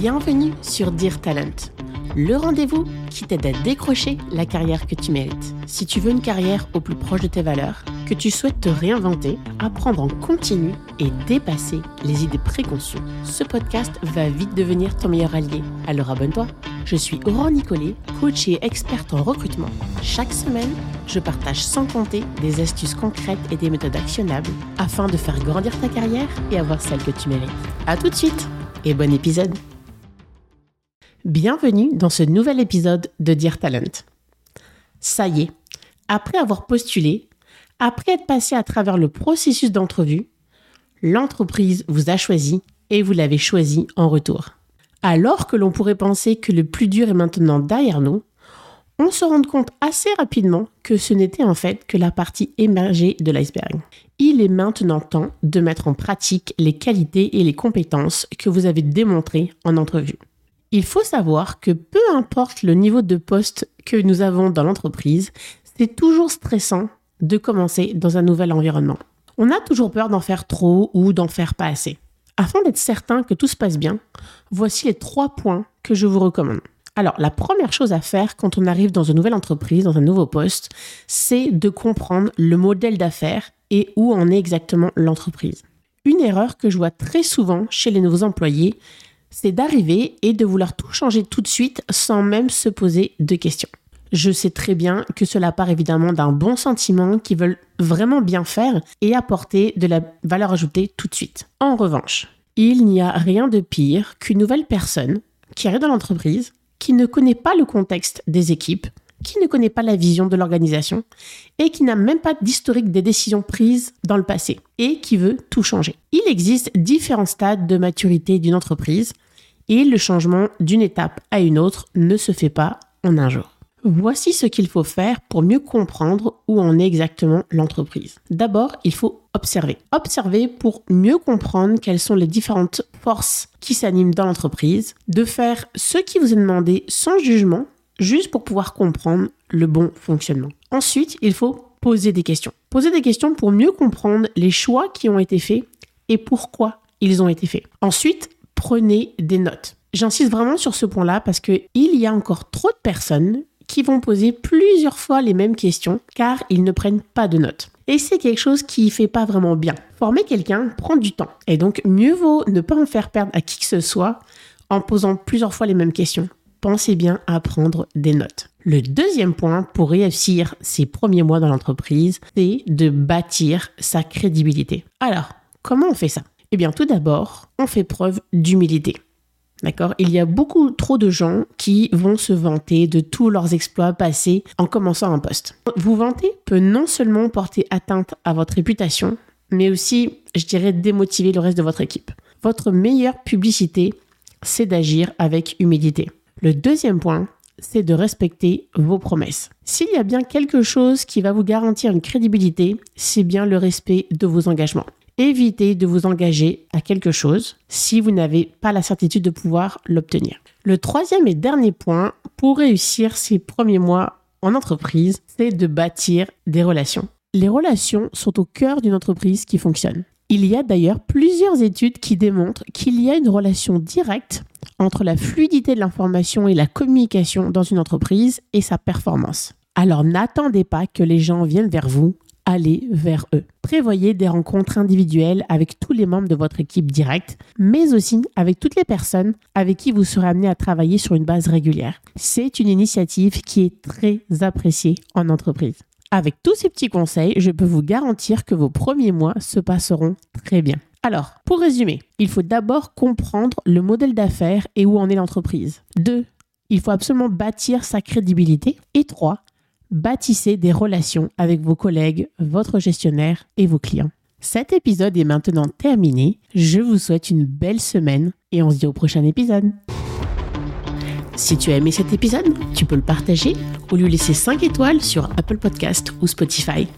Bienvenue sur Dear Talent, le rendez-vous qui t'aide à décrocher la carrière que tu mérites. Si tu veux une carrière au plus proche de tes valeurs, que tu souhaites te réinventer, apprendre en continu et dépasser les idées préconçues, ce podcast va vite devenir ton meilleur allié. Alors abonne-toi. Je suis Aurore Nicolet, coach et experte en recrutement. Chaque semaine, je partage sans compter des astuces concrètes et des méthodes actionnables afin de faire grandir ta carrière et avoir celle que tu mérites. À tout de suite et bon épisode. Bienvenue dans ce nouvel épisode de Dear Talent. Ça y est, après avoir postulé, après être passé à travers le processus d'entrevue, l'entreprise vous a choisi et vous l'avez choisi en retour. Alors que l'on pourrait penser que le plus dur est maintenant derrière nous, on se rend compte assez rapidement que ce n'était en fait que la partie émergée de l'iceberg. Il est maintenant temps de mettre en pratique les qualités et les compétences que vous avez démontrées en entrevue. Il faut savoir que peu importe le niveau de poste que nous avons dans l'entreprise, c'est toujours stressant de commencer dans un nouvel environnement. On a toujours peur d'en faire trop ou d'en faire pas assez. Afin d'être certain que tout se passe bien, voici les trois points que je vous recommande. Alors, la première chose à faire quand on arrive dans une nouvelle entreprise, dans un nouveau poste, c'est de comprendre le modèle d'affaires et où en est exactement l'entreprise. Une erreur que je vois très souvent chez les nouveaux employés, c'est d'arriver et de vouloir tout changer tout de suite sans même se poser de questions. Je sais très bien que cela part évidemment d'un bon sentiment qui veulent vraiment bien faire et apporter de la valeur ajoutée tout de suite. En revanche, il n'y a rien de pire qu'une nouvelle personne qui arrive dans l'entreprise, qui ne connaît pas le contexte des équipes, qui ne connaît pas la vision de l'organisation et qui n'a même pas d'historique des décisions prises dans le passé et qui veut tout changer. Il existe différents stades de maturité d'une entreprise et le changement d'une étape à une autre ne se fait pas en un jour. Voici ce qu'il faut faire pour mieux comprendre où en est exactement l'entreprise. D'abord, il faut observer. Observer pour mieux comprendre quelles sont les différentes forces qui s'animent dans l'entreprise, de faire ce qui vous est demandé sans jugement, juste pour pouvoir comprendre le bon fonctionnement. Ensuite, il faut poser des questions. Poser des questions pour mieux comprendre les choix qui ont été faits et pourquoi ils ont été faits. Ensuite, prenez des notes. J'insiste vraiment sur ce point-là parce qu'il y a encore trop de personnes qui vont poser plusieurs fois les mêmes questions car ils ne prennent pas de notes. Et c'est quelque chose qui fait pas vraiment bien. Former quelqu'un prend du temps. Et donc, mieux vaut ne pas en faire perdre à qui que ce soit en posant plusieurs fois les mêmes questions. Pensez bien à prendre des notes. Le deuxième point pour réussir ses premiers mois dans l'entreprise, c'est de bâtir sa crédibilité. Alors, comment on fait ça? Eh bien, tout d'abord, on fait preuve d'humilité. D'accord? Il y a beaucoup trop de gens qui vont se vanter de tous leurs exploits passés en commençant un poste. Vous vanter peut non seulement porter atteinte à votre réputation, mais aussi, je dirais, démotiver le reste de votre équipe. Votre meilleure publicité, c'est d'agir avec humilité. Le deuxième point, c'est de respecter vos promesses. S'il y a bien quelque chose qui va vous garantir une crédibilité, c'est bien le respect de vos engagements évitez de vous engager à quelque chose si vous n'avez pas la certitude de pouvoir l'obtenir. Le troisième et dernier point pour réussir ces premiers mois en entreprise, c'est de bâtir des relations. Les relations sont au cœur d'une entreprise qui fonctionne. Il y a d'ailleurs plusieurs études qui démontrent qu'il y a une relation directe entre la fluidité de l'information et la communication dans une entreprise et sa performance. Alors n'attendez pas que les gens viennent vers vous aller vers eux. Prévoyez des rencontres individuelles avec tous les membres de votre équipe directe, mais aussi avec toutes les personnes avec qui vous serez amené à travailler sur une base régulière. C'est une initiative qui est très appréciée en entreprise. Avec tous ces petits conseils, je peux vous garantir que vos premiers mois se passeront très bien. Alors, pour résumer, il faut d'abord comprendre le modèle d'affaires et où en est l'entreprise. 2. Il faut absolument bâtir sa crédibilité. Et 3 bâtissez des relations avec vos collègues, votre gestionnaire et vos clients. Cet épisode est maintenant terminé. Je vous souhaite une belle semaine et on se dit au prochain épisode. Si tu as aimé cet épisode, tu peux le partager ou lui laisser 5 étoiles sur Apple Podcast ou Spotify.